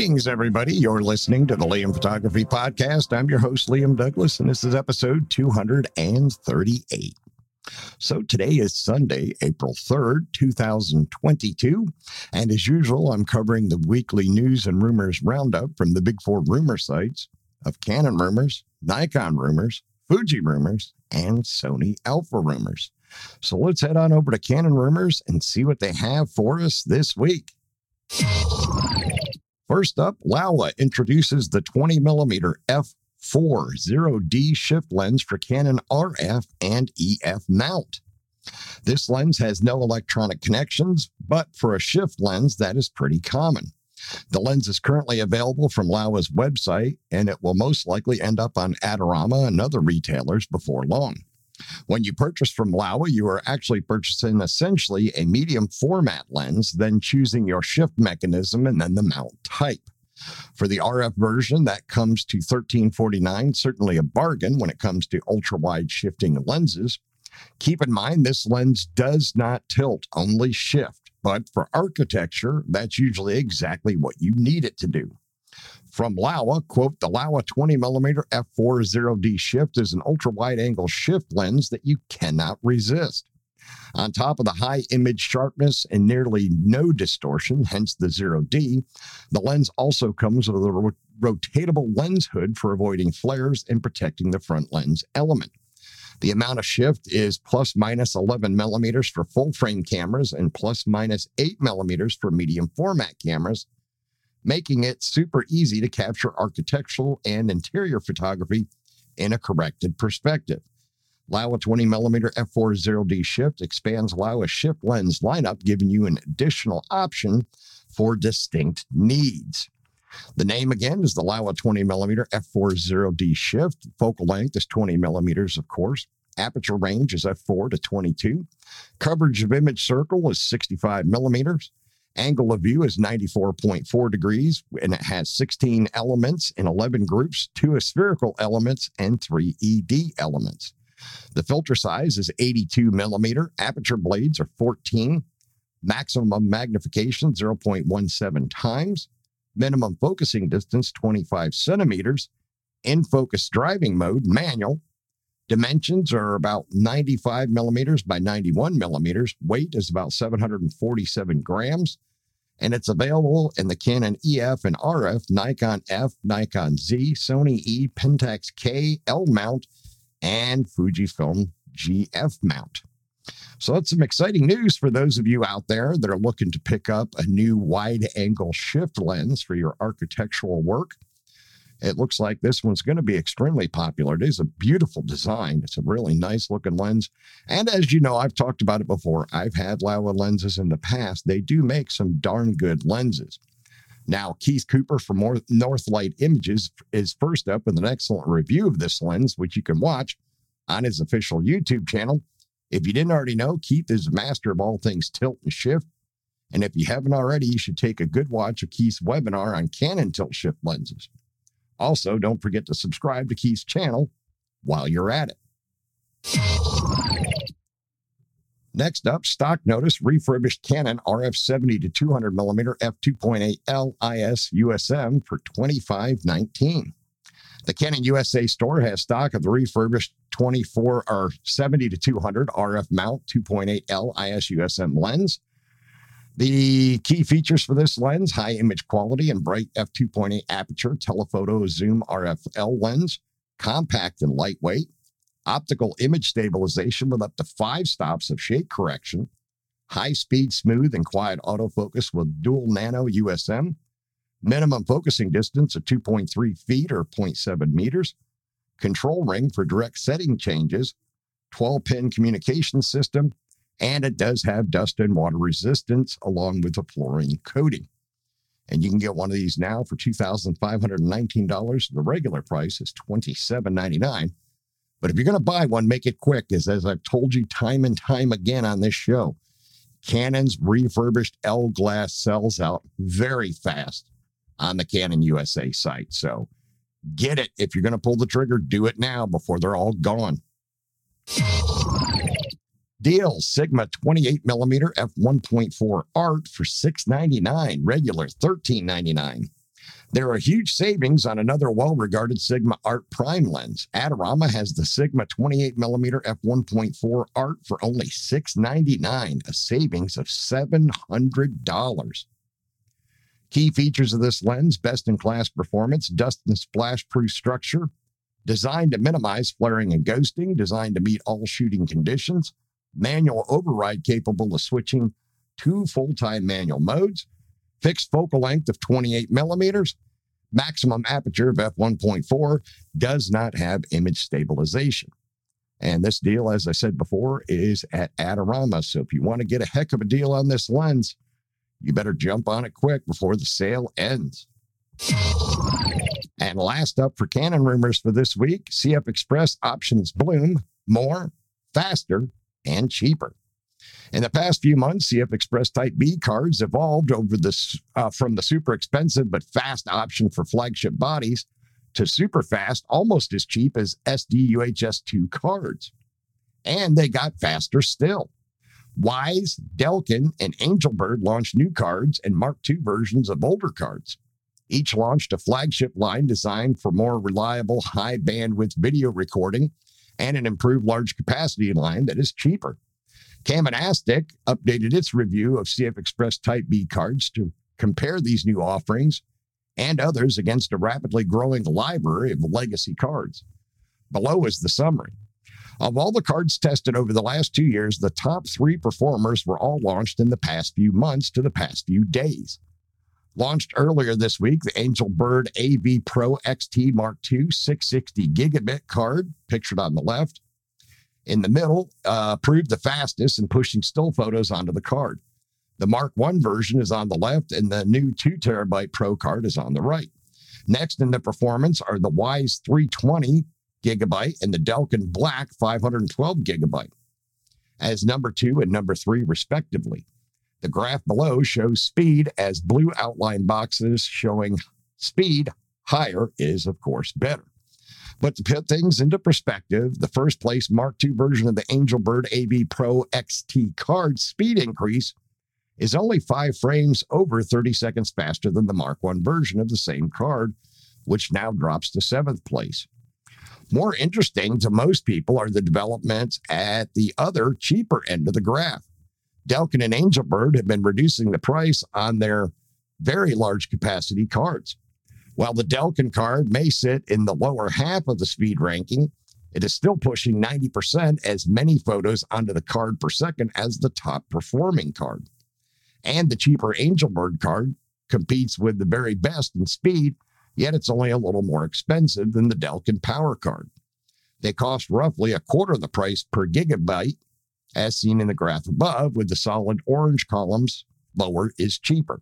Greetings, everybody. You're listening to the Liam Photography Podcast. I'm your host, Liam Douglas, and this is episode 238. So today is Sunday, April 3rd, 2022. And as usual, I'm covering the weekly news and rumors roundup from the big four rumor sites of Canon rumors, Nikon rumors, Fuji rumors, and Sony Alpha rumors. So let's head on over to Canon rumors and see what they have for us this week. First up, Laowa introduces the 20 millimeter f4 0D shift lens for Canon RF and EF mount. This lens has no electronic connections, but for a shift lens, that is pretty common. The lens is currently available from Laowa's website, and it will most likely end up on Adorama and other retailers before long. When you purchase from Laowa, you are actually purchasing essentially a medium format lens, then choosing your shift mechanism and then the mount type. For the RF version, that comes to 1349, certainly a bargain when it comes to ultra wide shifting lenses. Keep in mind, this lens does not tilt, only shift. But for architecture, that's usually exactly what you need it to do. From Laowa, quote, the Laowa 20mm f4.0D shift is an ultra wide angle shift lens that you cannot resist. On top of the high image sharpness and nearly no distortion, hence the 0D, the lens also comes with a ro- rotatable lens hood for avoiding flares and protecting the front lens element. The amount of shift is plus minus 11 millimeters for full frame cameras and plus minus 8 millimeters for medium format cameras, making it super easy to capture architectural and interior photography in a corrected perspective. Laowa 20 millimeter f4.0D shift expands Laowa's shift lens lineup, giving you an additional option for distinct needs. The name again is the Laowa 20 millimeter f4.0D shift. Focal length is 20 millimeters, of course. Aperture range is f4 to 22. Coverage of image circle is 65 millimeters. Angle of view is 94.4 degrees, and it has 16 elements in 11 groups, two spherical elements, and three ED elements. The filter size is 82 millimeter. Aperture blades are 14. Maximum magnification 0.17 times. Minimum focusing distance 25 centimeters. In focus driving mode, manual. Dimensions are about 95 millimeters by 91 millimeters. Weight is about 747 grams. And it's available in the Canon EF and RF, Nikon F, Nikon Z, Sony E, Pentax K, L mount, and Fujifilm GF mount. So that's some exciting news for those of you out there that are looking to pick up a new wide angle shift lens for your architectural work. It looks like this one's going to be extremely popular. It is a beautiful design. It's a really nice looking lens. And as you know, I've talked about it before. I've had Laowa lenses in the past. They do make some darn good lenses. Now, Keith Cooper from Northlight Images is first up with an excellent review of this lens, which you can watch on his official YouTube channel. If you didn't already know, Keith is a master of all things tilt and shift. And if you haven't already, you should take a good watch of Keith's webinar on Canon tilt shift lenses. Also, don't forget to subscribe to Keith's channel while you're at it. Next up, stock notice refurbished Canon RF 70 to 200 millimeter f2.8 LIS USM for 2519. The Canon USA store has stock of the refurbished 24 or 70 to 200 RF mount 2.8 LIS USM lens the key features for this lens high image quality and bright f2.8 aperture telephoto zoom RFL lens, compact and lightweight, optical image stabilization with up to five stops of shake correction, high speed, smooth, and quiet autofocus with dual nano USM, minimum focusing distance of 2.3 feet or 0.7 meters, control ring for direct setting changes, 12 pin communication system, and it does have dust and water resistance along with a fluorine coating. And you can get one of these now for $2,519. The regular price is $27.99. But if you're going to buy one, make it quick, as, as I've told you time and time again on this show. Canon's refurbished L glass sells out very fast on the Canon USA site. So get it. If you're going to pull the trigger, do it now before they're all gone. Deal Sigma 28 millimeter f1.4 art for $6.99, regular $13.99. There are huge savings on another well regarded Sigma Art Prime lens. Adorama has the Sigma 28 millimeter f1.4 art for only $6.99, a savings of $700. Key features of this lens best in class performance, dust and splash proof structure, designed to minimize flaring and ghosting, designed to meet all shooting conditions, manual override capable of switching two full time manual modes, fixed focal length of 28 millimeters, maximum aperture of f1.4, does not have image stabilization. And this deal, as I said before, is at Adorama. So if you want to get a heck of a deal on this lens, you better jump on it quick before the sale ends. And last up for Canon rumors for this week CF Express options bloom more, faster, and cheaper. In the past few months, CF Express Type B cards evolved over this uh, from the super expensive but fast option for flagship bodies to super fast, almost as cheap as SD UHS2 cards. And they got faster still. Wise, Delkin, and Angelbird launched new cards and Mark II versions of older cards. Each launched a flagship line designed for more reliable, high bandwidth video recording and an improved large capacity line that is cheaper. Camnostic updated its review of CF Express Type B cards to compare these new offerings and others against a rapidly growing library of legacy cards. Below is the summary. Of all the cards tested over the last two years, the top three performers were all launched in the past few months to the past few days. Launched earlier this week, the Angelbird AV Pro XT Mark II 660 gigabit card, pictured on the left, in the middle, uh, proved the fastest in pushing still photos onto the card. The Mark I version is on the left, and the new 2 terabyte Pro card is on the right. Next in the performance are the Wise 320 gigabyte and the Delkin Black 512 gigabyte as number two and number three, respectively. The graph below shows speed as blue outline boxes showing speed higher is, of course, better. But to put things into perspective, the first place Mark II version of the Angelbird AV Pro XT card speed increase is only five frames over 30 seconds faster than the Mark I version of the same card, which now drops to seventh place. More interesting to most people are the developments at the other cheaper end of the graph. Delkin and Angelbird have been reducing the price on their very large capacity cards. While the Delkin card may sit in the lower half of the speed ranking, it is still pushing 90% as many photos onto the card per second as the top performing card. And the cheaper Angelbird card competes with the very best in speed yet it's only a little more expensive than the Delkin Power Card. They cost roughly a quarter of the price per gigabyte, as seen in the graph above, with the solid orange columns lower is cheaper.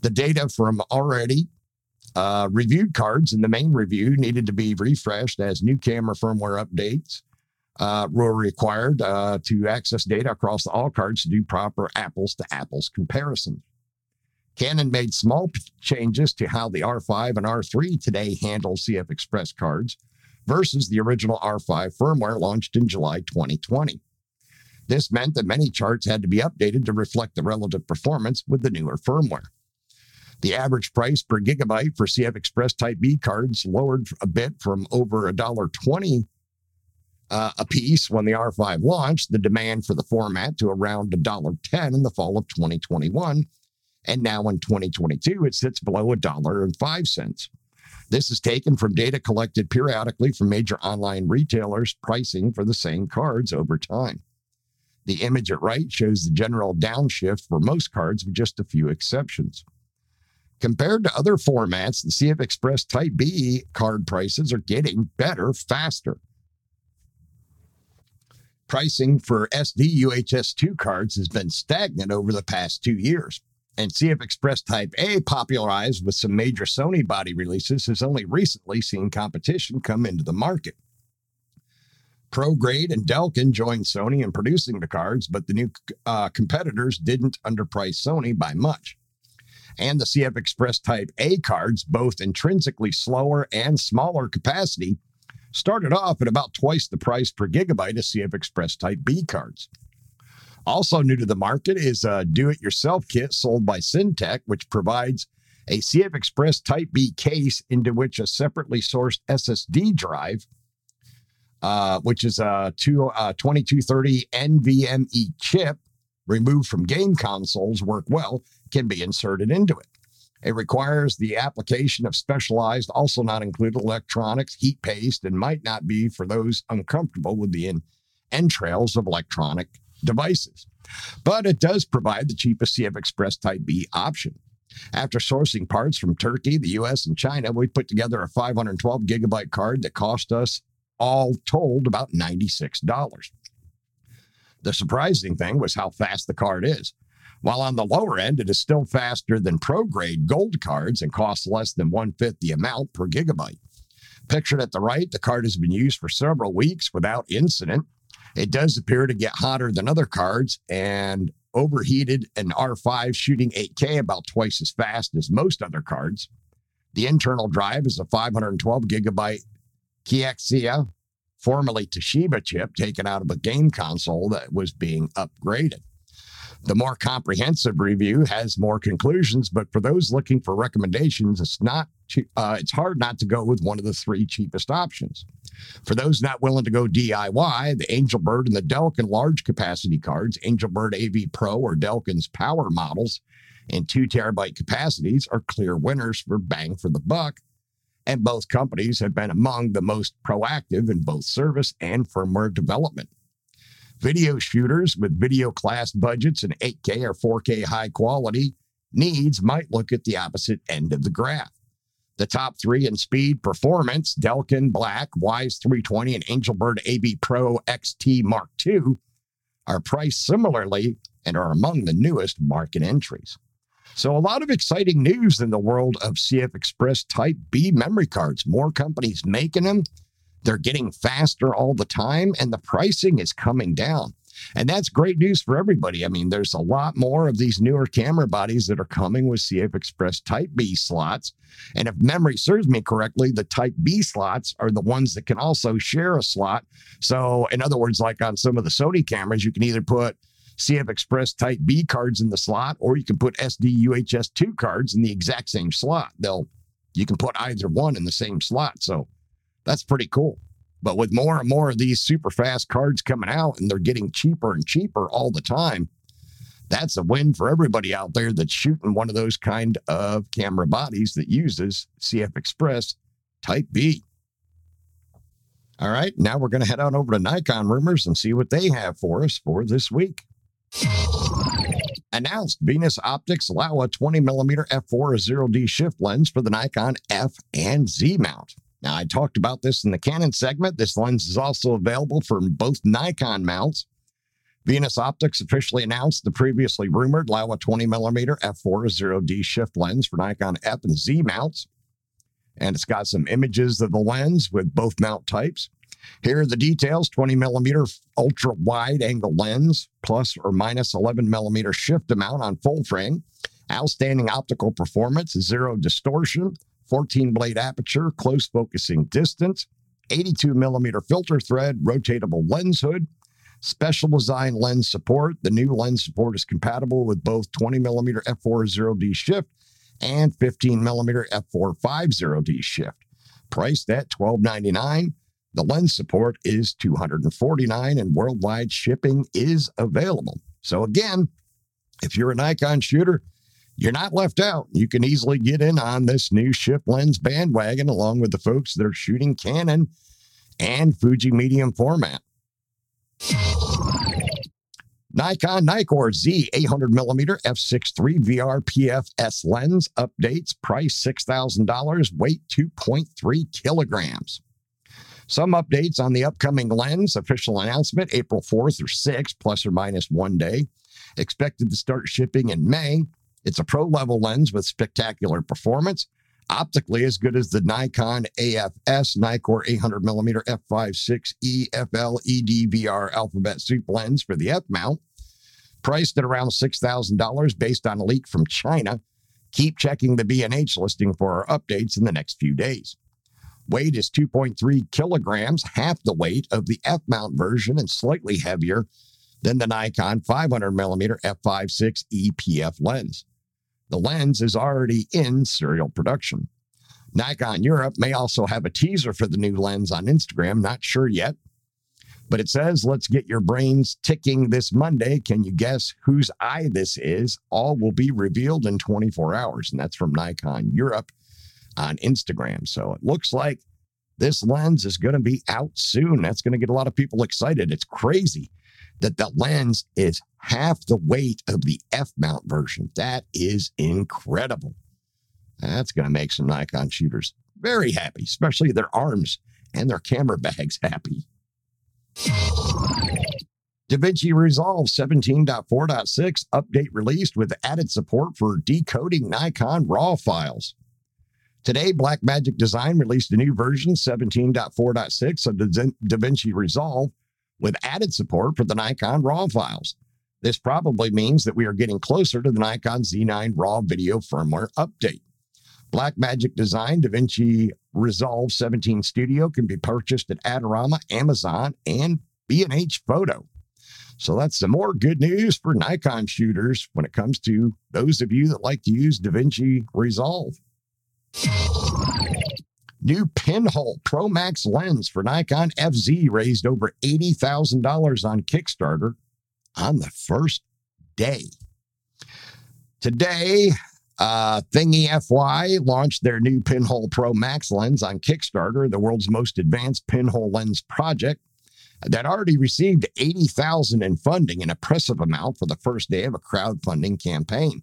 The data from already uh, reviewed cards in the main review needed to be refreshed as new camera firmware updates uh, were required uh, to access data across all cards to do proper apples to apples comparison. Canon made small changes to how the R5 and R3 today handle CF Express cards versus the original R5 firmware launched in July 2020. This meant that many charts had to be updated to reflect the relative performance with the newer firmware. The average price per gigabyte for CF Express Type B cards lowered a bit from over $1.20 uh, a piece when the R5 launched, the demand for the format to around $1.10 in the fall of 2021 and now in 2022, it sits below a dollar and five cents. This is taken from data collected periodically from major online retailers pricing for the same cards over time. The image at right shows the general downshift for most cards, with just a few exceptions. Compared to other formats, the CF Express Type B card prices are getting better faster. Pricing for SD UHS2 cards has been stagnant over the past two years. And CF Express Type A, popularized with some major Sony body releases, has only recently seen competition come into the market. ProGrade and Delkin joined Sony in producing the cards, but the new uh, competitors didn't underprice Sony by much. And the CF Express Type A cards, both intrinsically slower and smaller capacity, started off at about twice the price per gigabyte of CF Express Type B cards. Also new to the market is a do-it-yourself kit sold by Sintech, which provides a CF Express Type B case into which a separately sourced SSD drive, uh, which is a two, uh, 2230 NVMe chip removed from game consoles, work well, can be inserted into it. It requires the application of specialized, also not included electronics, heat paste, and might not be for those uncomfortable with the entrails of electronic devices. But it does provide the cheapest CF Express Type B option. After sourcing parts from Turkey, the US, and China, we put together a 512 gigabyte card that cost us all told about $96. The surprising thing was how fast the card is. While on the lower end, it is still faster than pro grade gold cards and costs less than one fifth the amount per gigabyte. Pictured at the right, the card has been used for several weeks without incident. It does appear to get hotter than other cards and overheated an R5 shooting 8K about twice as fast as most other cards. The internal drive is a 512 gigabyte Kioxia, formerly Toshiba chip, taken out of a game console that was being upgraded. The more comprehensive review has more conclusions, but for those looking for recommendations, it's not uh, it's hard not to go with one of the three cheapest options. For those not willing to go DIY, the Angelbird and the Delkin large capacity cards, Angelbird AV Pro or Delkin's Power models, and two terabyte capacities are clear winners for bang for the buck. And both companies have been among the most proactive in both service and firmware development. Video shooters with video class budgets and 8K or 4K high quality needs might look at the opposite end of the graph. The top three in speed performance, Delkin Black, Wise 320, and Angelbird AV Pro XT Mark II, are priced similarly and are among the newest market entries. So, a lot of exciting news in the world of CF Express Type B memory cards. More companies making them, they're getting faster all the time, and the pricing is coming down. And that's great news for everybody. I mean, there's a lot more of these newer camera bodies that are coming with CF Express Type B slots. And if memory serves me correctly, the Type B slots are the ones that can also share a slot. So, in other words, like on some of the Sony cameras, you can either put CF Express Type B cards in the slot, or you can put SD UHS 2 cards in the exact same slot. They'll you can put either one in the same slot. So that's pretty cool. But with more and more of these super fast cards coming out and they're getting cheaper and cheaper all the time, that's a win for everybody out there that's shooting one of those kind of camera bodies that uses CF Express Type B. All right, now we're going to head on over to Nikon Rumors and see what they have for us for this week. Announced Venus Optics Laowa 20mm f4 0D shift lens for the Nikon F and Z mount. Now, I talked about this in the Canon segment. This lens is also available for both Nikon mounts. Venus Optics officially announced the previously rumored Laowa 20mm f4 0D shift lens for Nikon F and Z mounts. And it's got some images of the lens with both mount types. Here are the details 20 millimeter ultra wide angle lens, plus or minus 11 millimeter shift amount on full frame, outstanding optical performance, zero distortion, 14 blade aperture, close focusing distance, 82 millimeter filter thread, rotatable lens hood, special design lens support. The new lens support is compatible with both 20 millimeter f4.0D shift and 15 millimeter f4.50D shift. Priced at $12.99. The lens support is 249 and worldwide shipping is available. So again, if you're a Nikon shooter, you're not left out. You can easily get in on this new shift lens bandwagon along with the folks that are shooting Canon and Fuji medium format. Nikon Nikkor Z 800mm f6.3 VR PFS lens updates price $6,000, weight 2.3 kilograms. Some updates on the upcoming lens official announcement April 4th or 6th, plus or minus one day. Expected to start shipping in May. It's a pro level lens with spectacular performance, optically as good as the Nikon AFS Nikkor 800mm f5.6e FL EDVR alphabet soup lens for the F mount, priced at around $6,000 based on a leak from China. Keep checking the B&H listing for our updates in the next few days. Weight is 2.3 kilograms, half the weight of the F mount version and slightly heavier than the Nikon 500mm f5.6 EPF lens. The lens is already in serial production. Nikon Europe may also have a teaser for the new lens on Instagram, not sure yet. But it says, let's get your brains ticking this Monday. Can you guess whose eye this is? All will be revealed in 24 hours. And that's from Nikon Europe on Instagram. So it looks like this lens is going to be out soon. That's going to get a lot of people excited. It's crazy that the lens is half the weight of the F mount version. That is incredible. That's going to make some Nikon shooters very happy, especially their arms and their camera bags happy. DaVinci Resolve 17.4.6 update released with added support for decoding Nikon RAW files. Today, Blackmagic Design released a new version 17.4.6 of DaVinci Resolve with added support for the Nikon RAW files. This probably means that we are getting closer to the Nikon Z9 RAW video firmware update. Blackmagic Design DaVinci Resolve 17 Studio can be purchased at Adorama, Amazon, and B&H Photo. So that's some more good news for Nikon shooters when it comes to those of you that like to use DaVinci Resolve. New pinhole Pro Max lens for Nikon FZ raised over $80,000 on Kickstarter on the first day. Today, uh, Thingyfy launched their new Pinhole Pro Max lens on Kickstarter, the world's most advanced pinhole lens project that already received 80,000 in funding, an impressive amount for the first day of a crowdfunding campaign.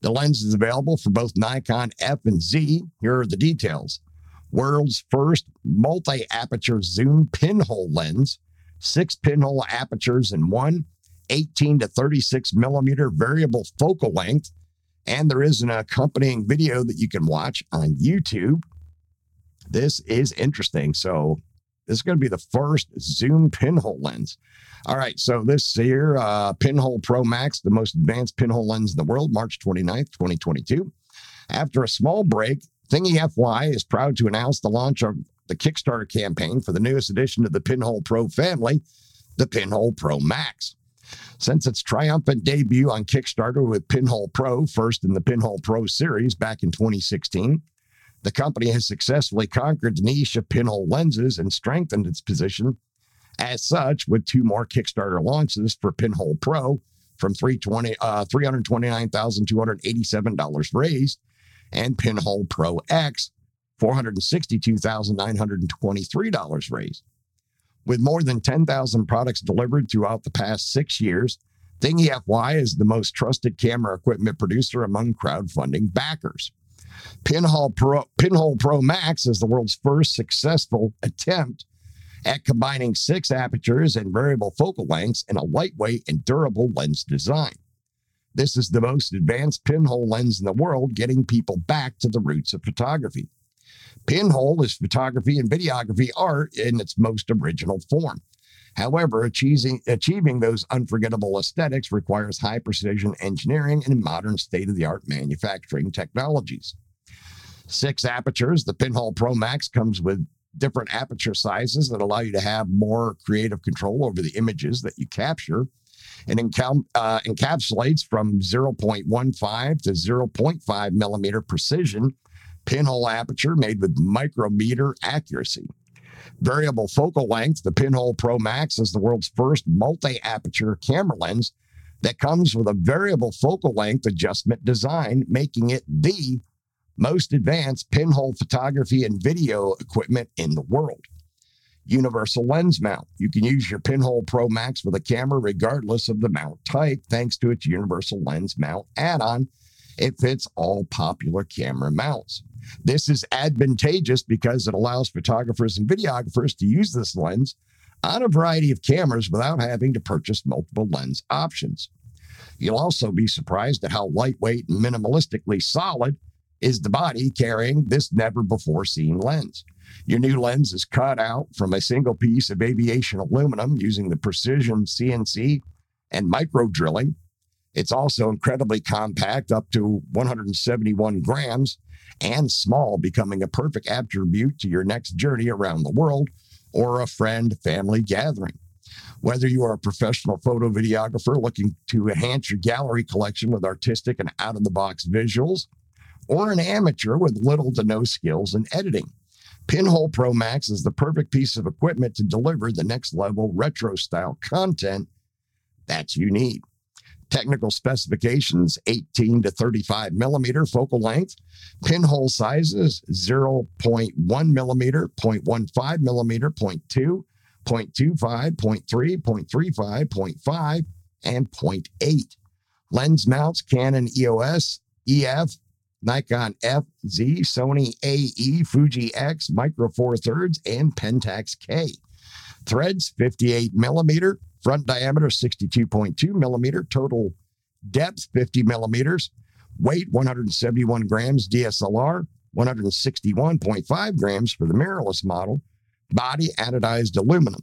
The lens is available for both Nikon F and Z. Here are the details world's first multi aperture zoom pinhole lens, six pinhole apertures in one, 18 to 36 millimeter variable focal length. And there is an accompanying video that you can watch on YouTube. This is interesting. So, this is going to be the first zoom pinhole lens. All right, so this here, uh, Pinhole Pro Max, the most advanced pinhole lens in the world, March 29th, 2022. After a small break, Thingy FY is proud to announce the launch of the Kickstarter campaign for the newest addition of the Pinhole Pro family, the Pinhole Pro Max. Since its triumphant debut on Kickstarter with Pinhole Pro, first in the Pinhole Pro series back in 2016, the company has successfully conquered the niche of pinhole lenses and strengthened its position as such with two more Kickstarter launches for Pinhole Pro from uh, $329,287 raised and Pinhole Pro X, $462,923 raised. With more than 10,000 products delivered throughout the past six years, Thingy FY is the most trusted camera equipment producer among crowdfunding backers. Pinhole Pro, Pinhole Pro Max is the world's first successful attempt at combining six apertures and variable focal lengths in a lightweight and durable lens design. This is the most advanced pinhole lens in the world, getting people back to the roots of photography. Pinhole is photography and videography art in its most original form. However, achieving, achieving those unforgettable aesthetics requires high precision engineering and modern state of the art manufacturing technologies. Six apertures, the Pinhole Pro Max comes with different aperture sizes that allow you to have more creative control over the images that you capture and uh, encapsulates from 0.15 to 0.5 millimeter precision pinhole aperture made with micrometer accuracy. Variable focal length, the Pinhole Pro Max is the world's first multi aperture camera lens that comes with a variable focal length adjustment design, making it the most advanced pinhole photography and video equipment in the world universal lens mount. You can use your Pinhole Pro Max with a camera regardless of the mount type, thanks to its universal lens mount add on. It fits all popular camera mounts. This is advantageous because it allows photographers and videographers to use this lens on a variety of cameras without having to purchase multiple lens options. You'll also be surprised at how lightweight and minimalistically solid is the body carrying this never before seen lens. Your new lens is cut out from a single piece of aviation aluminum using the precision CNC and micro drilling. It's also incredibly compact, up to 171 grams, and small, becoming a perfect attribute to your next journey around the world or a friend family gathering. Whether you are a professional photo videographer looking to enhance your gallery collection with artistic and out of the box visuals, or an amateur with little to no skills in editing, Pinhole Pro Max is the perfect piece of equipment to deliver the next level retro style content that you need. Technical specifications 18 to 35 millimeter focal length, pinhole sizes 0.1 millimeter, 0.15 millimeter, 0.2, 0.25, 0.3, 0.35, 0.5, and 0.8. Lens mounts Canon EOS, EF, Nikon FZ, Sony AE, Fuji X, Micro Four Thirds, and Pentax K. Threads 58 millimeter, front diameter 62.2 millimeter, total depth 50 millimeters, weight 171 grams DSLR, 161.5 grams for the mirrorless model, body anodized aluminum.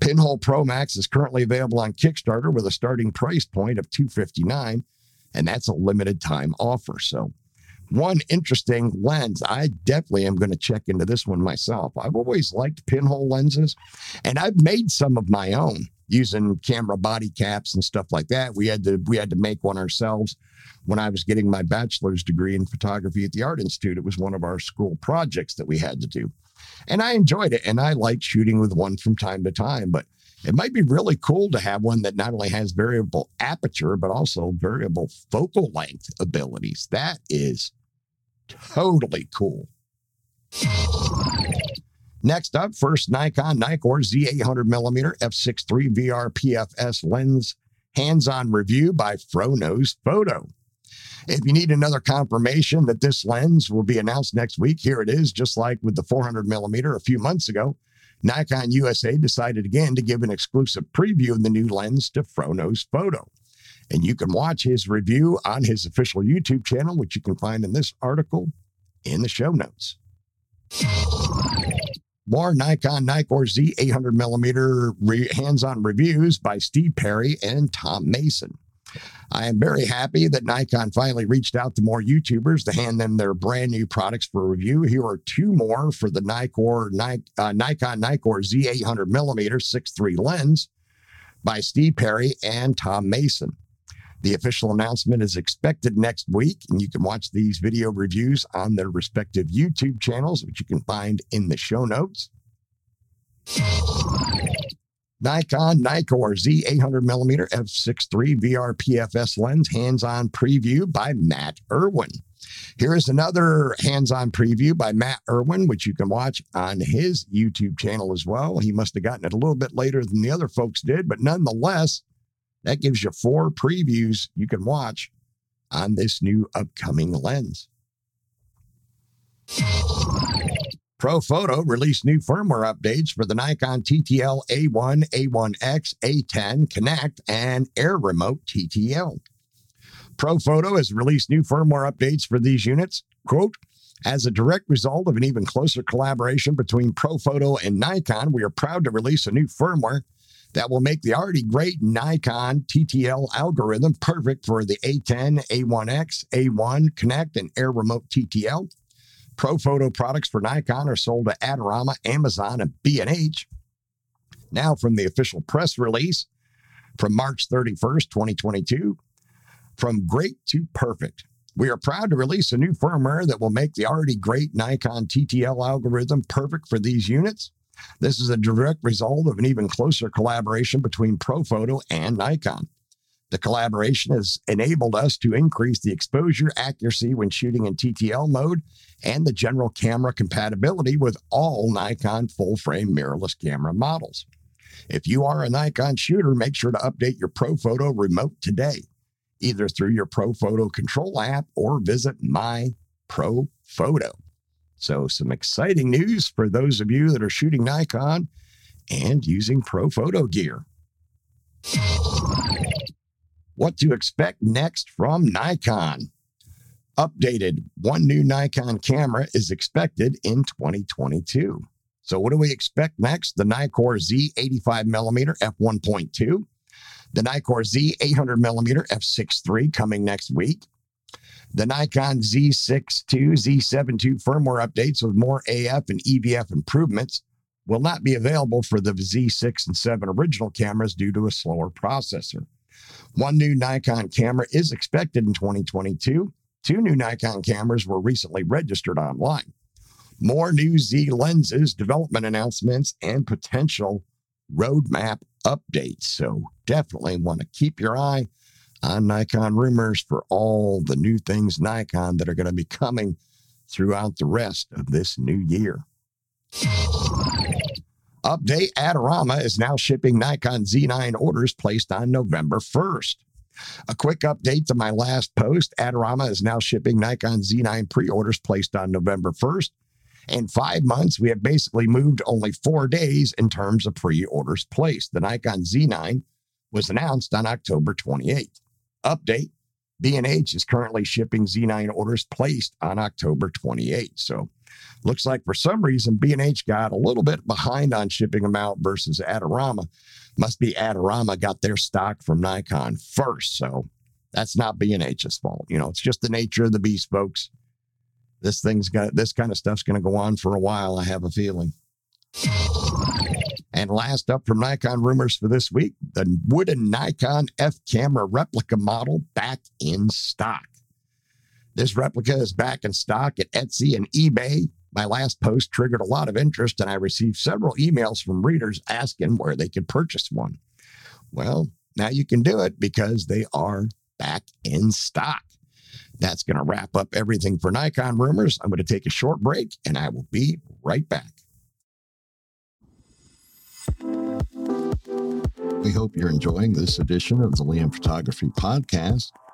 Pinhole Pro Max is currently available on Kickstarter with a starting price point of 259 and that's a limited time offer. So one interesting lens. I definitely am going to check into this one myself. I've always liked pinhole lenses, and I've made some of my own using camera body caps and stuff like that. We had to we had to make one ourselves when I was getting my bachelor's degree in photography at the Art Institute. It was one of our school projects that we had to do. And I enjoyed it and I like shooting with one from time to time, but it might be really cool to have one that not only has variable aperture but also variable focal length abilities. That is totally cool. Next up, first Nikon Nikkor Z800mm f6.3 VR PFS lens hands-on review by Fro Knows Photo. If you need another confirmation that this lens will be announced next week, here it is, just like with the 400mm a few months ago. Nikon USA decided again to give an exclusive preview of the new lens to Fro Knows Photo. And you can watch his review on his official YouTube channel, which you can find in this article in the show notes. More Nikon Nikkor Z 800 millimeter re- hands-on reviews by Steve Perry and Tom Mason. I am very happy that Nikon finally reached out to more YouTubers to hand them their brand new products for review. Here are two more for the Nikkor, Nik, uh, Nikon Nikkor Z800 millimeter 6.3 lens by Steve Perry and Tom Mason. The official announcement is expected next week, and you can watch these video reviews on their respective YouTube channels, which you can find in the show notes. Nikon Nikkor Z800mm f6.3 VR PFS lens hands-on preview by Matt Irwin. Here is another hands-on preview by Matt Irwin, which you can watch on his YouTube channel as well. He must have gotten it a little bit later than the other folks did, but nonetheless, that gives you four previews you can watch on this new upcoming lens. Profoto released new firmware updates for the Nikon TTL A1, A1X, A10, Connect, and Air Remote TTL. Profoto has released new firmware updates for these units. Quote, as a direct result of an even closer collaboration between Profoto and Nikon, we are proud to release a new firmware that will make the already great Nikon TTL algorithm perfect for the A10, A1X, A1, Connect, and Air Remote TTL. Profoto products for Nikon are sold at Adorama, Amazon, and B&H. Now from the official press release from March 31st, 2022, from great to perfect. We are proud to release a new firmware that will make the already great Nikon TTL algorithm perfect for these units. This is a direct result of an even closer collaboration between Profoto and Nikon. The collaboration has enabled us to increase the exposure accuracy when shooting in TTL mode and the general camera compatibility with all Nikon full frame mirrorless camera models. If you are a Nikon shooter, make sure to update your Profoto remote today, either through your Profoto control app or visit My Profoto. So, some exciting news for those of you that are shooting Nikon and using Profoto gear. What to expect next from Nikon. Updated one new Nikon camera is expected in 2022. So, what do we expect next? The Nikkor Z 85mm f1.2, the Nikkor Z 800mm f6.3 coming next week, the Nikon Z6 Z7 firmware updates with more AF and EVF improvements will not be available for the Z6 and 7 original cameras due to a slower processor. One new Nikon camera is expected in 2022. Two new Nikon cameras were recently registered online. More new Z lenses, development announcements, and potential roadmap updates. So definitely want to keep your eye on Nikon rumors for all the new things Nikon that are going to be coming throughout the rest of this new year. Update Adorama is now shipping Nikon Z9 orders placed on November 1st. A quick update to my last post Adorama is now shipping Nikon Z9 pre orders placed on November 1st. In five months, we have basically moved only four days in terms of pre orders placed. The Nikon Z9 was announced on October 28th. Update B&H is currently shipping Z9 orders placed on October 28th. So looks like for some reason B&H got a little bit behind on shipping them out versus Adorama. Must be Adorama got their stock from Nikon first. So that's not B&H's fault. You know, it's just the nature of the beast, folks. This thing's got this kind of stuff's going to go on for a while, I have a feeling. And last up from Nikon rumors for this week, the wooden Nikon F camera replica model back in stock. This replica is back in stock at Etsy and eBay. My last post triggered a lot of interest, and I received several emails from readers asking where they could purchase one. Well, now you can do it because they are back in stock. That's going to wrap up everything for Nikon rumors. I'm going to take a short break, and I will be right back. We hope you're enjoying this edition of the Liam Photography Podcast.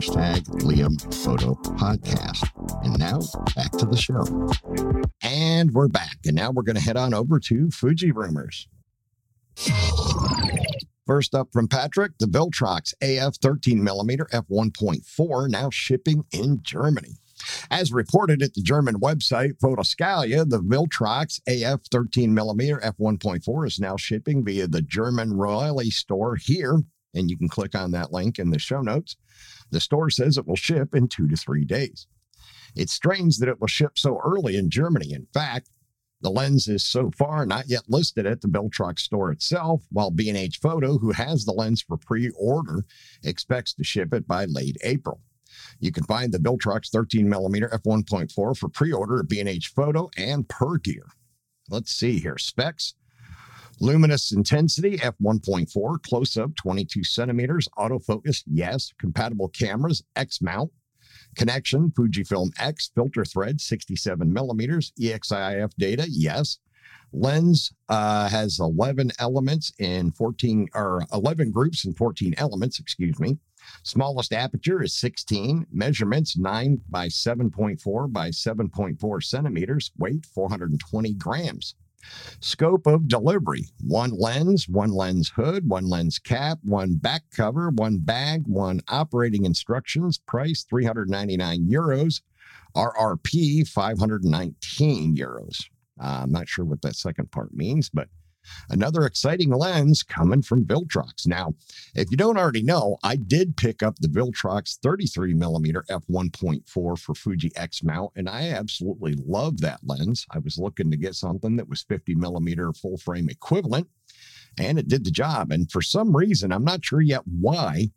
Liam Photo Podcast. And now back to the show. And we're back. And now we're going to head on over to Fuji rumors. First up from Patrick, the Viltrox AF 13mm f1.4 now shipping in Germany. As reported at the German website Fotoskalia, the Viltrox AF 13mm f1.4 is now shipping via the German Royale store here, and you can click on that link in the show notes. The store says it will ship in two to three days. It's strange that it will ship so early in Germany. In fact, the lens is so far not yet listed at the Viltrox store itself, while B&H Photo, who has the lens for pre-order, expects to ship it by late April. You can find the Viltrox 13mm f1.4 for pre-order at B&H Photo and Pergear. Let's see here. Specs. Luminous intensity f1.4, close up 22 centimeters, autofocus, yes. Compatible cameras, X mount. Connection, Fujifilm X, filter thread 67 millimeters, EXIF data, yes. Lens uh, has 11 elements in 14 or 11 groups and 14 elements, excuse me. Smallest aperture is 16. Measurements 9 by 7.4 by 7.4 centimeters. Weight 420 grams. Scope of delivery one lens, one lens hood, one lens cap, one back cover, one bag, one operating instructions. Price 399 euros. RRP 519 euros. Uh, I'm not sure what that second part means, but Another exciting lens coming from Viltrox. Now, if you don't already know, I did pick up the Viltrox 33 millimeter f1.4 for Fuji X mount, and I absolutely love that lens. I was looking to get something that was 50 millimeter full frame equivalent, and it did the job. And for some reason, I'm not sure yet why,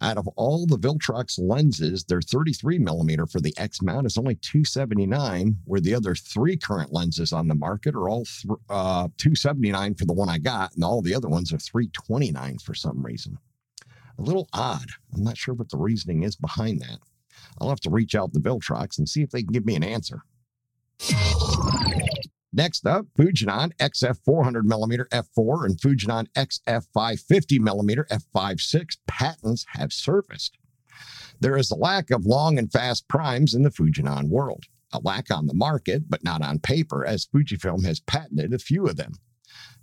out of all the Viltrox lenses, their 33 millimeter for the X mount is only 279, where the other three current lenses on the market are all th- uh, 279 for the one I got, and all the other ones are 329 for some reason. A little odd. I'm not sure what the reasoning is behind that. I'll have to reach out to Viltrox and see if they can give me an answer. Next up, Fujinon XF 400mm f4 and Fujinon XF 550mm f5.6 patents have surfaced. There is a lack of long and fast primes in the Fujinon world, a lack on the market, but not on paper, as Fujifilm has patented a few of them.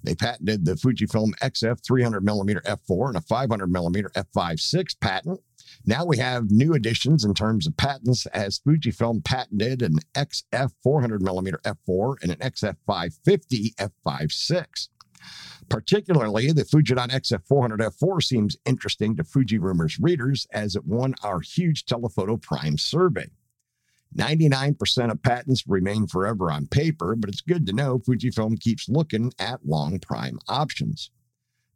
They patented the Fujifilm XF 300 millimeter f4 and a 500 millimeter f5.6 patent, now we have new additions in terms of patents as Fujifilm patented an XF 400 millimeter f4 and an XF 550 f5.6. Particularly, the Fujinon XF400 f4 seems interesting to Fuji Rumors readers as it won our huge telephoto prime survey. 99% of patents remain forever on paper, but it's good to know Fujifilm keeps looking at long prime options.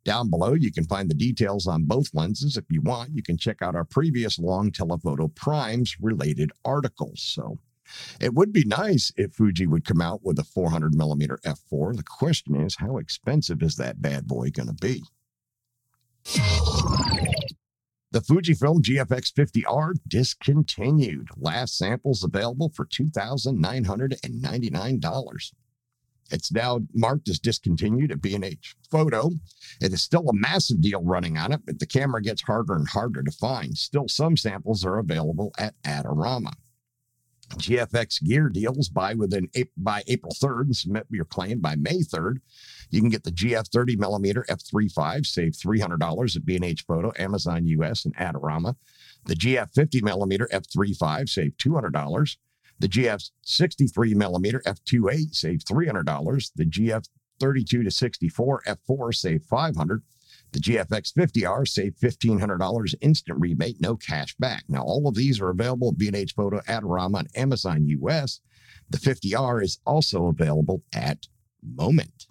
Down below, you can find the details on both lenses. If you want, you can check out our previous long telephoto primes related articles. So it would be nice if Fuji would come out with a 400 millimeter f4. The question is, how expensive is that bad boy going to be? The Fujifilm GFX 50R discontinued. Last samples available for $2,999. It's now marked as discontinued at B&H Photo. It is still a massive deal running on it, but the camera gets harder and harder to find. Still, some samples are available at Adorama. GFX gear deals by within by April 3rd and submit your claim by May 3rd. You can get the GF 30 millimeter F35, save $300 at B&H Photo, Amazon US, and Adorama. The GF 50 millimeter F35, save $200. The GF 63 millimeter f2.8 save $300. The GF 32 to 64 f4 saved 500. The GFX 50R save $1,500 instant rebate, no cash back. Now, all of these are available at B&H Photo, Adorama, and Amazon US. The 50R is also available at Moment.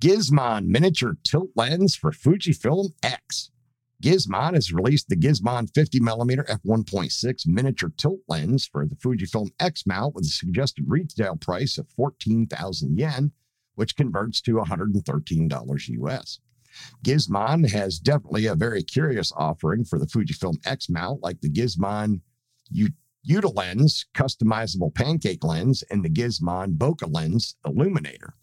Gizmon miniature tilt lens for Fujifilm X. Gizmon has released the Gizmon 50mm f1.6 miniature tilt lens for the Fujifilm X mount with a suggested retail price of 14,000 yen, which converts to $113 US. Gizmon has definitely a very curious offering for the Fujifilm X mount, like the Gizmon U- Utilens customizable pancake lens and the Gizmon Bokeh lens illuminator.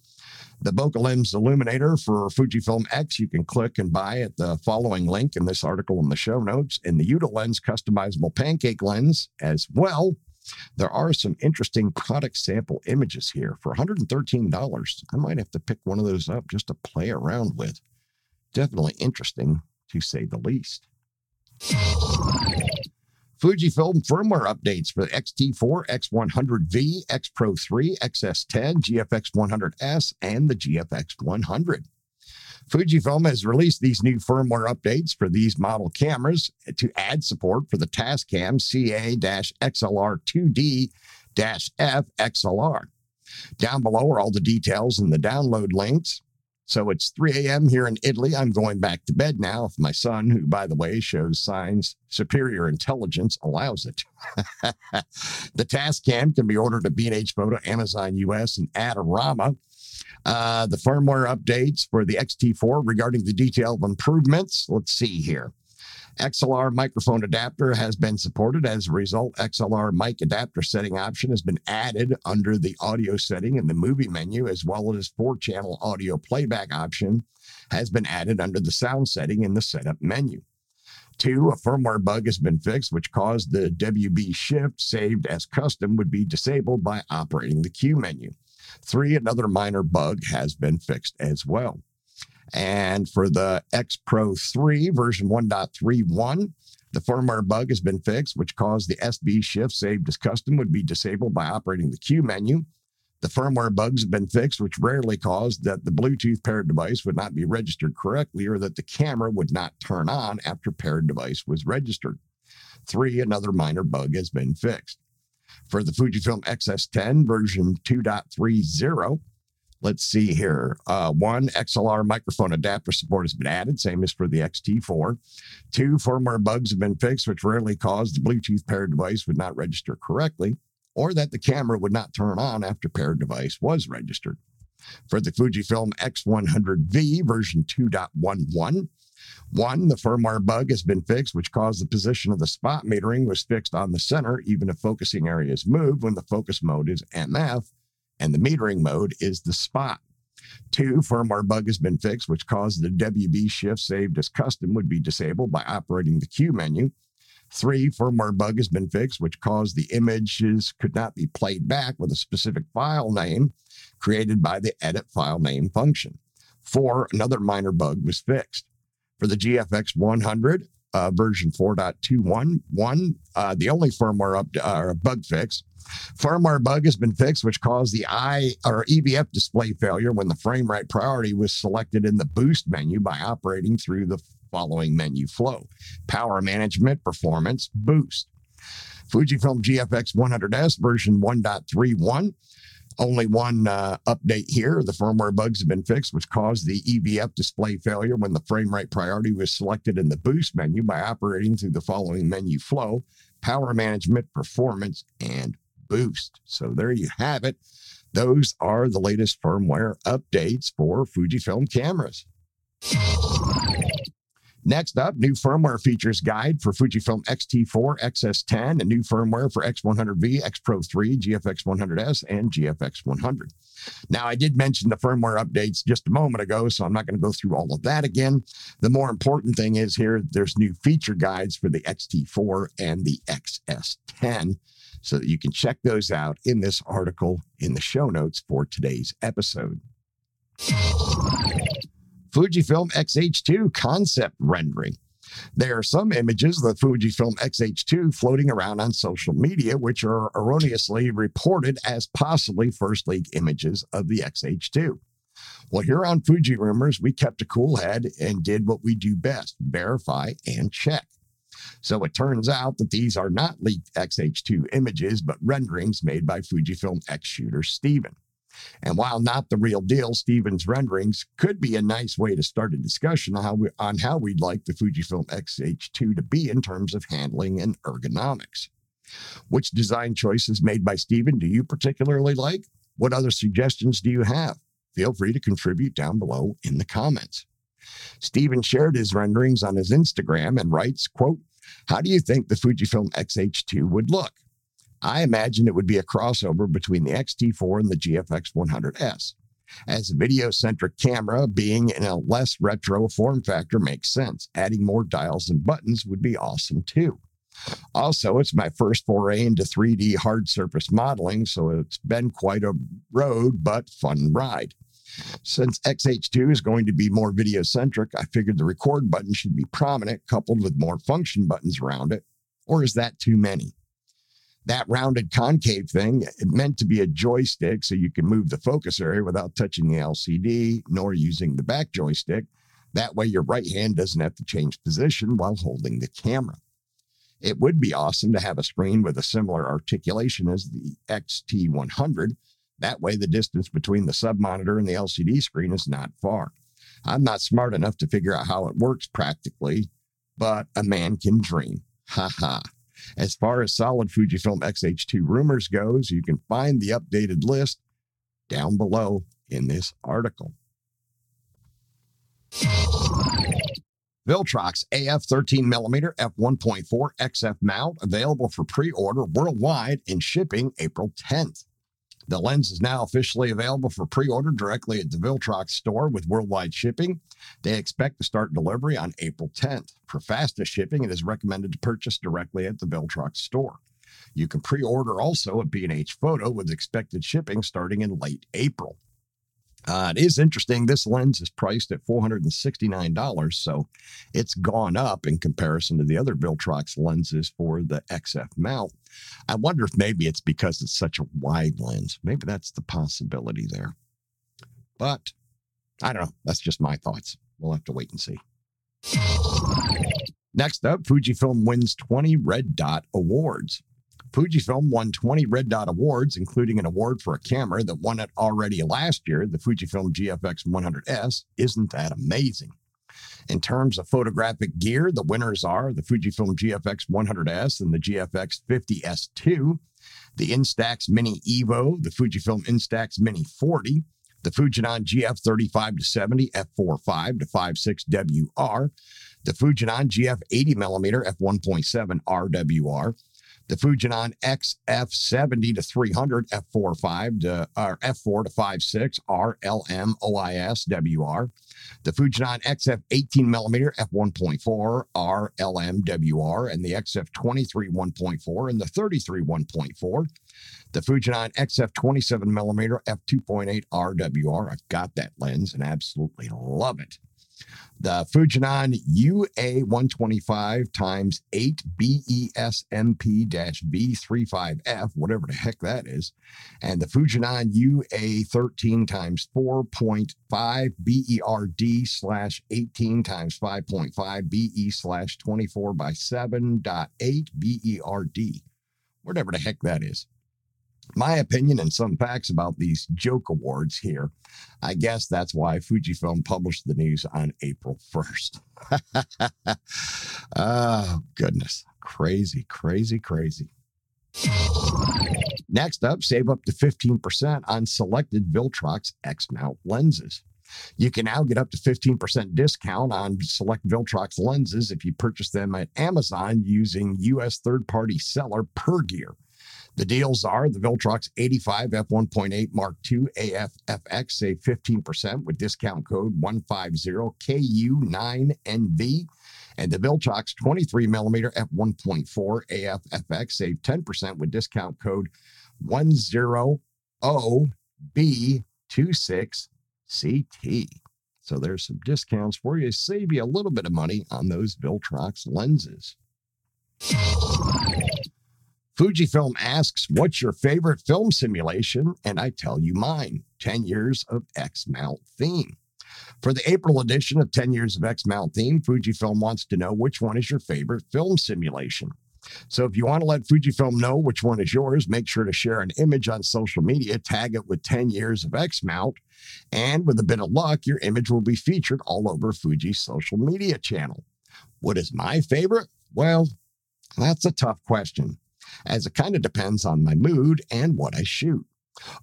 The Bokeh Lens Illuminator for Fujifilm X, you can click and buy at the following link in this article in the show notes. And the Utilens customizable pancake lens as well. There are some interesting product sample images here for $113. I might have to pick one of those up just to play around with. Definitely interesting, to say the least. Fujifilm firmware updates for the X-T4, X100V, X Pro 3, XS10, GFX 100S, and the GFX 100. Fujifilm has released these new firmware updates for these model cameras to add support for the Tascam CA-XLR2D-F XLR. Down below are all the details and the download links. So it's 3 a.m. here in Italy. I'm going back to bed now if my son, who, by the way, shows signs superior intelligence, allows it. the Tascam can be ordered at B&H Photo, Amazon US, and Adorama. Uh, the firmware updates for the X-T4 regarding the detailed improvements. Let's see here. XLR microphone adapter has been supported. As a result, XLR mic adapter setting option has been added under the audio setting in the movie menu, as well as four channel audio playback option has been added under the sound setting in the setup menu. Two, a firmware bug has been fixed, which caused the WB shift saved as custom would be disabled by operating the Q menu. Three, another minor bug has been fixed as well. And for the X Pro 3 version 1.31, the firmware bug has been fixed, which caused the SB shift saved as custom would be disabled by operating the Q menu. The firmware bugs have been fixed, which rarely caused that the Bluetooth paired device would not be registered correctly or that the camera would not turn on after paired device was registered. Three, another minor bug has been fixed. For the Fujifilm XS10 version 2.30, Let's see here. Uh, one XLR microphone adapter support has been added, same as for the XT4. Two firmware bugs have been fixed, which rarely caused the Bluetooth paired device would not register correctly, or that the camera would not turn on after paired device was registered. For the Fujifilm X100V version 2.11, one, the firmware bug has been fixed, which caused the position of the spot metering was fixed on the center, even if focusing area is moved when the focus mode is MF and the metering mode is the spot. Two, firmware bug has been fixed, which caused the WB shift saved as custom would be disabled by operating the Q menu. Three, firmware bug has been fixed, which caused the images could not be played back with a specific file name created by the edit file name function. Four, another minor bug was fixed. For the GFX 100, uh, version 4.211, uh, the only firmware up, uh, bug fix. Firmware bug has been fixed, which caused the I or EVF display failure when the frame rate priority was selected in the boost menu by operating through the following menu flow power management, performance, boost. Fujifilm GFX 100S version 1.31 only one uh, update here. The firmware bugs have been fixed, which caused the EVF display failure when the frame rate priority was selected in the boost menu by operating through the following menu flow power management, performance, and boost. So there you have it. Those are the latest firmware updates for Fujifilm cameras. Next up, new firmware features guide for Fujifilm X-T4, XS10, and new firmware for X100V, X Pro 3, GFX 100S, and GFX 100. Now, I did mention the firmware updates just a moment ago, so I'm not going to go through all of that again. The more important thing is here there's new feature guides for the X-T4 and the XS10 so that you can check those out in this article in the show notes for today's episode. Fujifilm X-H2 concept rendering. There are some images of the Fujifilm X-H2 floating around on social media, which are erroneously reported as possibly first leak images of the X-H2. Well, here on Fuji Rumors, we kept a cool head and did what we do best verify and check. So it turns out that these are not leaked X-H2 images, but renderings made by Fujifilm X shooter Steven. And while not the real deal, Steven's renderings could be a nice way to start a discussion on how, we, on how we'd like the Fujifilm X-H2 to be in terms of handling and ergonomics. Which design choices made by Steven do you particularly like? What other suggestions do you have? Feel free to contribute down below in the comments. Steven shared his renderings on his Instagram and writes, quote, How do you think the Fujifilm X-H2 would look? I imagine it would be a crossover between the X-T4 and the GFX 100S. As a video centric camera, being in a less retro form factor makes sense. Adding more dials and buttons would be awesome too. Also, it's my first foray into 3D hard surface modeling, so it's been quite a road, but fun ride. Since XH2 is going to be more video centric, I figured the record button should be prominent, coupled with more function buttons around it. Or is that too many? That rounded concave thing meant to be a joystick so you can move the focus area without touching the LCD nor using the back joystick. That way, your right hand doesn't have to change position while holding the camera. It would be awesome to have a screen with a similar articulation as the XT100. That way, the distance between the sub monitor and the LCD screen is not far. I'm not smart enough to figure out how it works practically, but a man can dream. Ha ha. As far as solid Fujifilm X-H2 rumors goes, you can find the updated list down below in this article. Viltrox AF 13mm f1.4 XF mount available for pre-order worldwide and shipping April 10th. The lens is now officially available for pre order directly at the Viltrox store with worldwide shipping. They expect to start delivery on April 10th. For fastest shipping, it is recommended to purchase directly at the Viltrox store. You can pre order also at B&H Photo with expected shipping starting in late April. Uh, it is interesting. This lens is priced at $469, so it's gone up in comparison to the other Viltrox lenses for the XF mount. I wonder if maybe it's because it's such a wide lens. Maybe that's the possibility there. But I don't know. That's just my thoughts. We'll have to wait and see. Next up, Fujifilm wins 20 Red Dot Awards. Fujifilm won 20 Red Dot Awards, including an award for a camera that won it already last year, the Fujifilm GFX 100S. Isn't that amazing? In terms of photographic gear, the winners are the Fujifilm GFX 100S and the GFX 50S2, the Instax Mini Evo, the Fujifilm Instax Mini 40, the Fujinon GF35 to 70 f4.5 to 5.6 WR, the Fujinon GF 80mm f1.7 RWR, the Fujinon XF70 to 300 f4.5 to or f4 to 5.6 RLM OIS WR, the Fujinon XF 18mm f1.4 RLM WR, and the XF 23 1.4 and the 33 1.4 the Fujinon XF 27mm f2.8 RWR. I've got that lens and absolutely love it. The Fujinon UA125 times 8 BESMP B35F, whatever the heck that is, and the Fujinon UA13 times 4.5 BERD slash 18 times 5.5 BE slash 24 by 7.8 BERD, whatever the heck that is my opinion and some facts about these joke awards here. I guess that's why Fujifilm published the news on April 1st. oh, goodness. Crazy, crazy, crazy. Next up, save up to 15% on selected Viltrox X mount lenses. You can now get up to 15% discount on select Viltrox lenses if you purchase them at Amazon using US third party seller Pergear. The deals are the Viltrox 85 f1.8 Mark II AFFX save 15% with discount code 150KU9NV. And the Viltrox 23mm f1.4 AFFX save 10% with discount code 100B26CT. So there's some discounts for you. Save you a little bit of money on those Viltrox lenses. Fujifilm asks, What's your favorite film simulation? And I tell you mine 10 years of X Mount theme. For the April edition of 10 Years of X Mount theme, Fujifilm wants to know which one is your favorite film simulation. So if you want to let Fujifilm know which one is yours, make sure to share an image on social media, tag it with 10 years of X Mount, and with a bit of luck, your image will be featured all over Fuji's social media channel. What is my favorite? Well, that's a tough question as it kind of depends on my mood and what I shoot.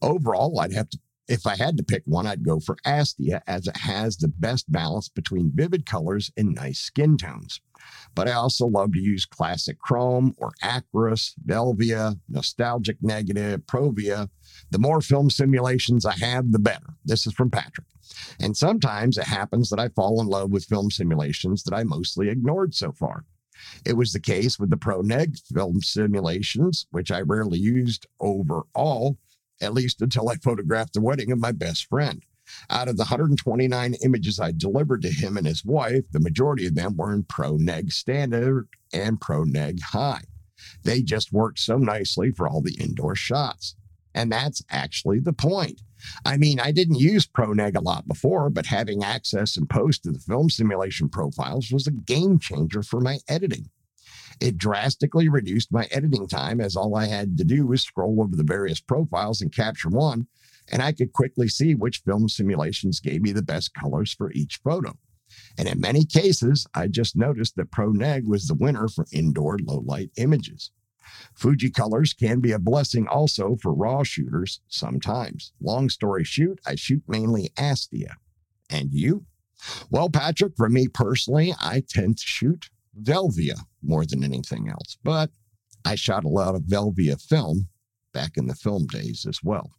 Overall, I'd have to, if I had to pick one, I'd go for Astia as it has the best balance between vivid colors and nice skin tones. But I also love to use classic chrome or Acros, Velvia, nostalgic negative, Provia. The more film simulations I have, the better. This is from Patrick. And sometimes it happens that I fall in love with film simulations that I mostly ignored so far. It was the case with the ProNeg film simulations, which I rarely used overall, at least until I photographed the wedding of my best friend. Out of the 129 images I delivered to him and his wife, the majority of them were in ProNeg Standard and ProNeg High. They just worked so nicely for all the indoor shots. And that's actually the point. I mean, I didn't use ProNeg a lot before, but having access and post to the film simulation profiles was a game changer for my editing. It drastically reduced my editing time as all I had to do was scroll over the various profiles and capture one, and I could quickly see which film simulations gave me the best colors for each photo. And in many cases, I just noticed that ProNeg was the winner for indoor low light images. Fuji colors can be a blessing also for raw shooters sometimes. Long story shoot, I shoot mainly Astia. And you? Well, Patrick, for me personally, I tend to shoot Velvia more than anything else, but I shot a lot of Velvia film back in the film days as well.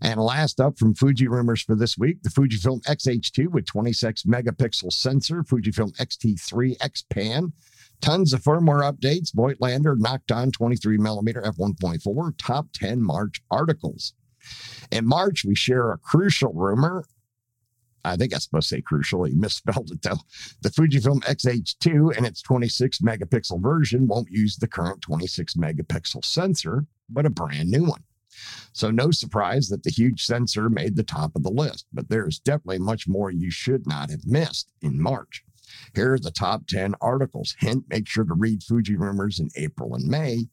And last up from Fuji rumors for this week, the Fujifilm X-H2 with 26 megapixel sensor, Fujifilm X-T3 X Pan, Tons of firmware updates. Voigtlander Nokton 23 millimeter f1.4 top 10 March articles. In March, we share a crucial rumor. I think I'm supposed to say crucial. He misspelled it though. The Fujifilm X-H2 and its 26 megapixel version won't use the current 26 megapixel sensor, but a brand new one. So, no surprise that the huge sensor made the top of the list, but there is definitely much more you should not have missed in March. Here are the top 10 articles. Hint, make sure to read Fuji rumors in April and May.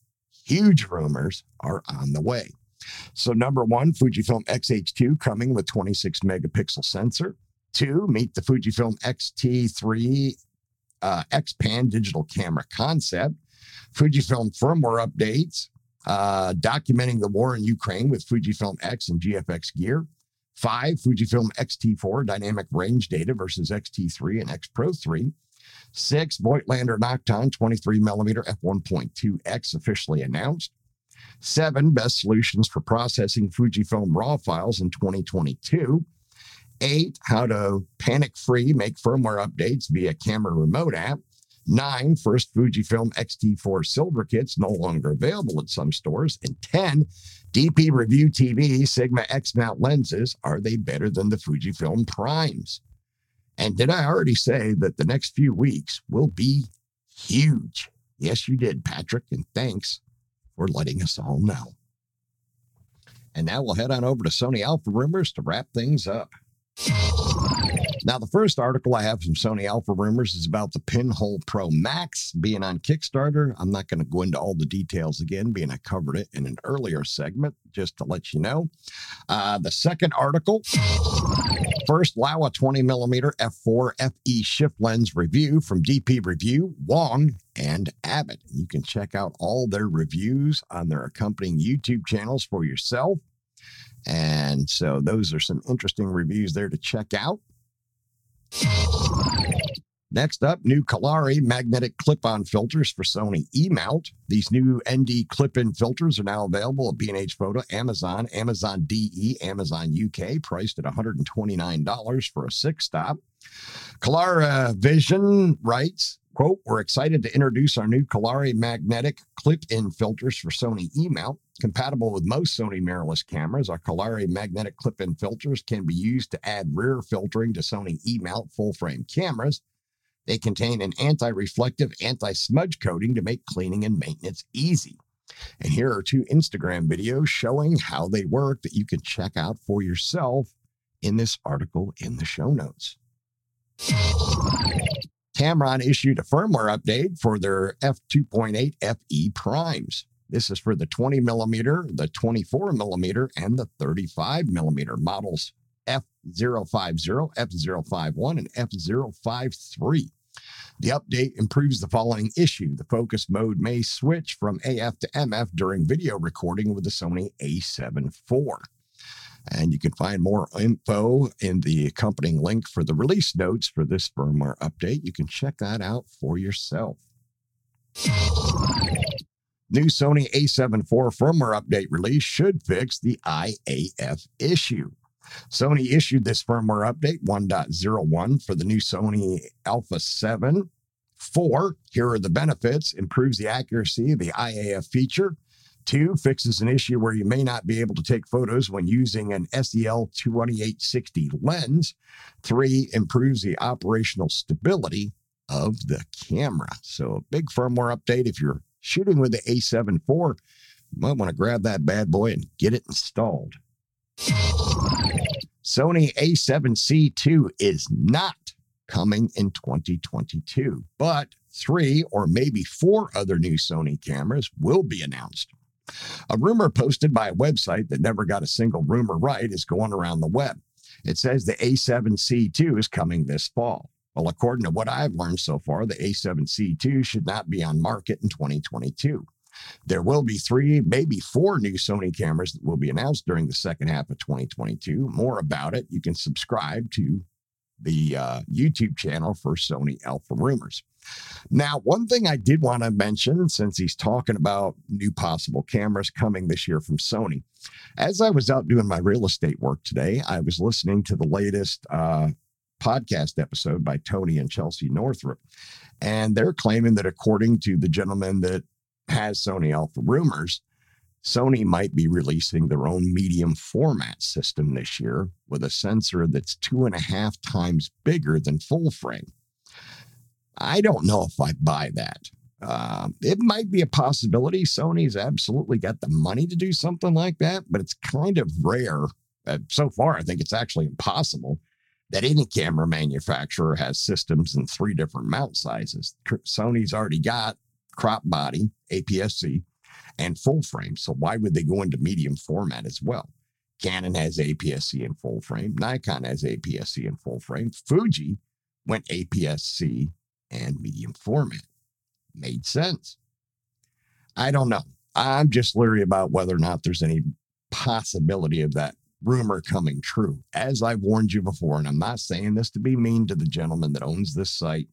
Huge rumors are on the way. So, number one, Fujifilm X-H2 coming with 26 megapixel sensor. Two, meet the Fujifilm X-T3 uh, X Pan digital camera concept. Fujifilm firmware updates. uh, documenting the war in Ukraine with Fujifilm X and GFX gear. Five, Fujifilm X-T4 dynamic range data versus X-T3 and X Pro 3. Six, Voigtlander Nokton 23 millimeter f1.2x officially announced. Seven, best solutions for processing Fujifilm RAW files in 2022. Eight, how to panic free make firmware updates via camera remote app. Nine, first Fujifilm X-T4 silver kits no longer available at some stores. And 10, DP Review TV Sigma X mount lenses. Are they better than the Fujifilm Primes? And did I already say that the next few weeks will be huge? Yes, you did, Patrick. And thanks for letting us all know. And now we'll head on over to Sony Alpha Rumors to wrap things up. Now, the first article I have from Sony Alpha Rumors is about the Pinhole Pro Max being on Kickstarter. I'm not going to go into all the details again, being I covered it in an earlier segment, just to let you know. Uh, the second article First Laowa 20 millimeter f4 FE shift lens review from DP Review, Wong, and Abbott. You can check out all their reviews on their accompanying YouTube channels for yourself. And so those are some interesting reviews there to check out. Next up, new Kolari magnetic clip on filters for Sony E mount. These new ND clip in filters are now available at B&H Photo, Amazon, Amazon DE, Amazon UK, priced at $129 for a six stop. Kolari Vision writes, quote, We're excited to introduce our new Kolari magnetic clip in filters for Sony E mount. Compatible with most Sony mirrorless cameras, our Kolari magnetic clip in filters can be used to add rear filtering to Sony E mount full frame cameras. They contain an anti reflective, anti smudge coating to make cleaning and maintenance easy. And here are two Instagram videos showing how they work that you can check out for yourself in this article in the show notes. Tamron issued a firmware update for their f2.8 FE primes. This is for the 20 millimeter, the 24 millimeter, and the 35 millimeter models F050, F051, and F053. The update improves the following issue. The focus mode may switch from AF to MF during video recording with the Sony a7 IV. And you can find more info in the accompanying link for the release notes for this firmware update. You can check that out for yourself. New Sony a7 IV firmware update release should fix the IAF issue. Sony issued this firmware update 1.01 for the new Sony Alpha 7. 4. Here are the benefits improves the accuracy of the IAF feature. Two, fixes an issue where you may not be able to take photos when using an SEL 2860 lens. Three, improves the operational stability of the camera. So, a big firmware update. If you're shooting with the A7 IV, you might want to grab that bad boy and get it installed. Sony A7C2 is not coming in 2022, but three or maybe four other new Sony cameras will be announced. A rumor posted by a website that never got a single rumor right is going around the web. It says the A7C2 is coming this fall. Well, according to what I've learned so far, the A7C2 should not be on market in 2022. There will be three, maybe four new Sony cameras that will be announced during the second half of 2022. More about it, you can subscribe to the uh, YouTube channel for Sony Alpha Rumors. Now, one thing I did want to mention, since he's talking about new possible cameras coming this year from Sony, as I was out doing my real estate work today, I was listening to the latest uh, podcast episode by Tony and Chelsea Northrup. And they're claiming that according to the gentleman that has Sony Alpha Rumors, Sony might be releasing their own medium format system this year with a sensor that's two and a half times bigger than full frame. I don't know if I buy that. Uh, it might be a possibility. Sony's absolutely got the money to do something like that, but it's kind of rare. Uh, so far, I think it's actually impossible that any camera manufacturer has systems in three different mount sizes. Sony's already got crop body, APS-C, and full frame. So why would they go into medium format as well? Canon has APS-C and full frame. Nikon has APS-C and full frame. Fuji went APS-C and medium format. Made sense. I don't know. I'm just leery about whether or not there's any possibility of that rumor coming true. As I've warned you before, and I'm not saying this to be mean to the gentleman that owns this site,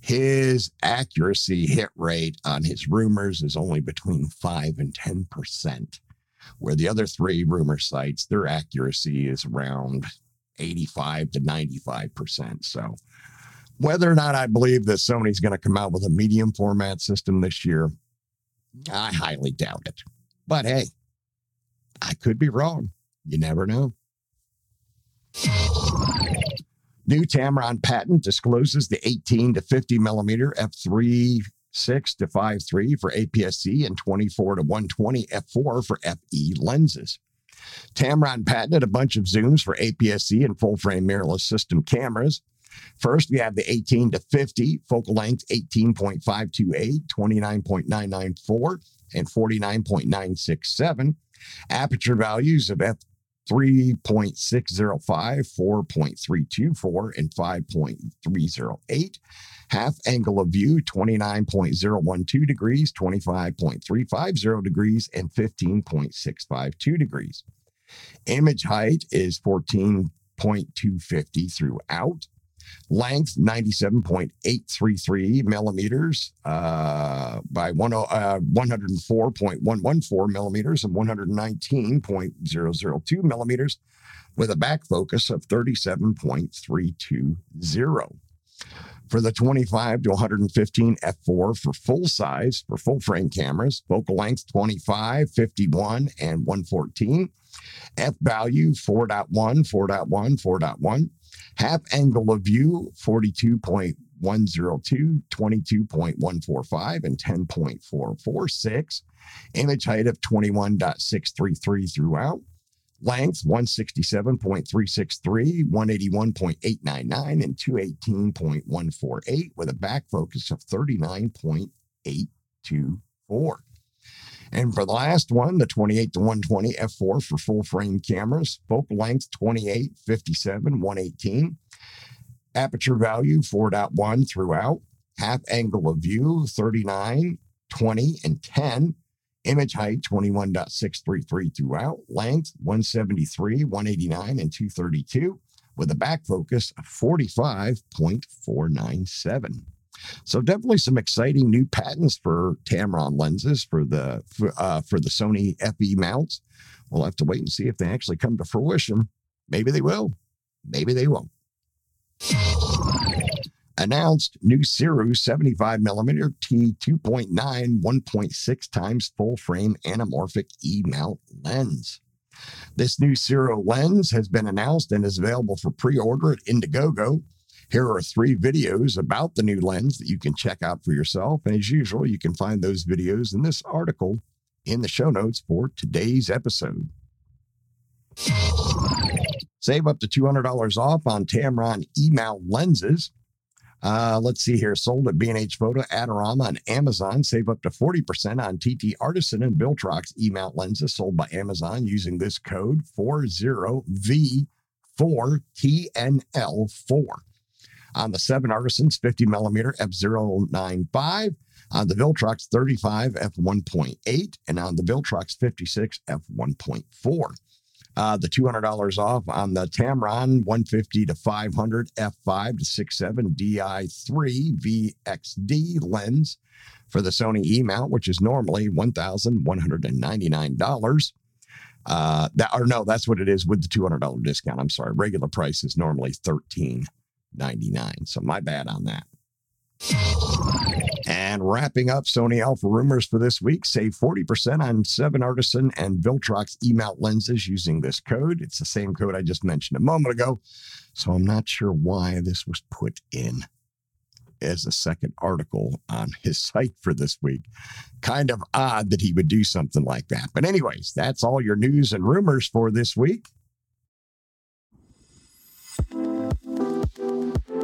his accuracy hit rate on his rumors is only between 5 and 10%, where the other three rumor sites, their accuracy is around 85 to 95%. So, whether or not I believe that Sony's going to come out with a medium format system this year, I highly doubt it. But hey, I could be wrong. You never know. New Tamron patent discloses the 18 to 50 millimeter f3.6 to 5.3 for APS-C and 24 to 120 f4 for FE lenses. Tamron patented a bunch of zooms for APS-C and full frame mirrorless system cameras. First, we have the 18 to 50, focal length 18.528, 29.994, and 49.967. Aperture values of f 3.605, 4.324, and 5.308. Half angle of view 29.012 degrees, 25.350 degrees, and 15.652 degrees. Image height is 14.250 throughout length 97.833 millimeters uh, by one, uh, 104.114 millimeters and 119.002 millimeters with a back focus of 37.320 for the 25 to 115 f4 for full size for full frame cameras focal length 25 51 and 114 f value 4.1 4.1 4.1 Half angle of view 42.102, 22.145, and 10.446. Image height of 21.633 throughout. Length 167.363, 181.899, and 218.148 with a back focus of 39.824. And for the last one, the 28 to 120 f4 for full frame cameras, focal length 28, 57, 118, aperture value 4.1 throughout, half angle of view 39, 20, and 10, image height 21.633 throughout, length 173, 189, and 232, with a back focus of 45.497. So definitely some exciting new patents for Tamron lenses for the for, uh, for the Sony FE mounts. We'll have to wait and see if they actually come to fruition. Maybe they will. Maybe they won't. Announced new Sirui 75 millimeter T 2.9 1.6 times full frame anamorphic E mount lens. This new Sirui lens has been announced and is available for pre order at Indiegogo. Here are three videos about the new lens that you can check out for yourself. And as usual, you can find those videos in this article in the show notes for today's episode. Save up to $200 off on Tamron E-mount lenses. Uh, let's see here. Sold at B&H Photo, Adorama, and Amazon. Save up to 40% on TT Artisan and Viltrox E-mount lenses sold by Amazon using this code 40V4TNL4 on the 7 Artisans 50 millimeter f095, on the Viltrox 35 f1.8, and on the Viltrox 56 f1.4. Uh, the $200 off on the Tamron 150 to 500 f5 to 67 di3 VXD lens for the Sony E mount, which is normally $1,199. Uh, that or no, that's what it is with the $200 discount. I'm sorry. Regular price is normally 13 99. So my bad on that. And wrapping up Sony Alpha rumors for this week, save 40% on 7 Artisan and Viltrox E-mount lenses using this code. It's the same code I just mentioned a moment ago. So I'm not sure why this was put in as a second article on his site for this week. Kind of odd that he would do something like that. But, anyways, that's all your news and rumors for this week.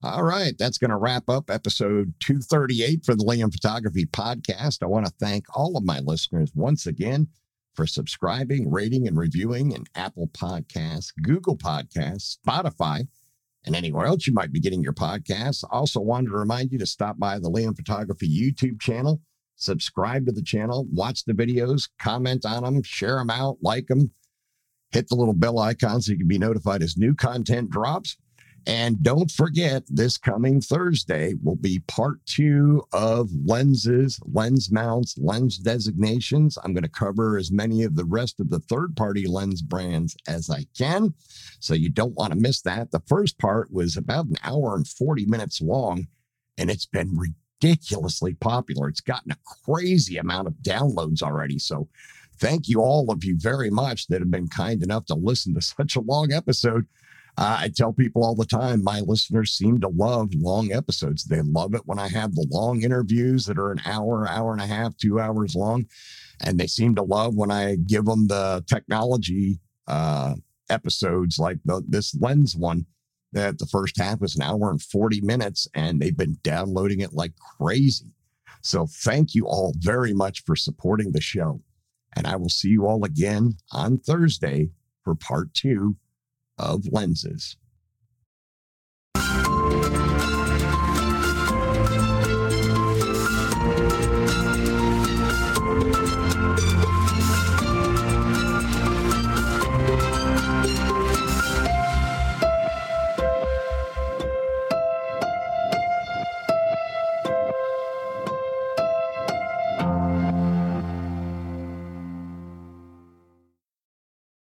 All right, that's going to wrap up episode 238 for the Liam Photography Podcast. I want to thank all of my listeners once again for subscribing, rating, and reviewing in Apple Podcasts, Google Podcasts, Spotify, and anywhere else you might be getting your podcasts. Also, wanted to remind you to stop by the Liam Photography YouTube channel, subscribe to the channel, watch the videos, comment on them, share them out, like them, hit the little bell icon so you can be notified as new content drops. And don't forget, this coming Thursday will be part two of lenses, lens mounts, lens designations. I'm going to cover as many of the rest of the third party lens brands as I can. So you don't want to miss that. The first part was about an hour and 40 minutes long, and it's been ridiculously popular. It's gotten a crazy amount of downloads already. So thank you all of you very much that have been kind enough to listen to such a long episode. Uh, I tell people all the time, my listeners seem to love long episodes. They love it when I have the long interviews that are an hour, hour and a half, two hours long. And they seem to love when I give them the technology uh, episodes like the, this lens one that the first half was an hour and 40 minutes and they've been downloading it like crazy. So thank you all very much for supporting the show. And I will see you all again on Thursday for part two of lenses.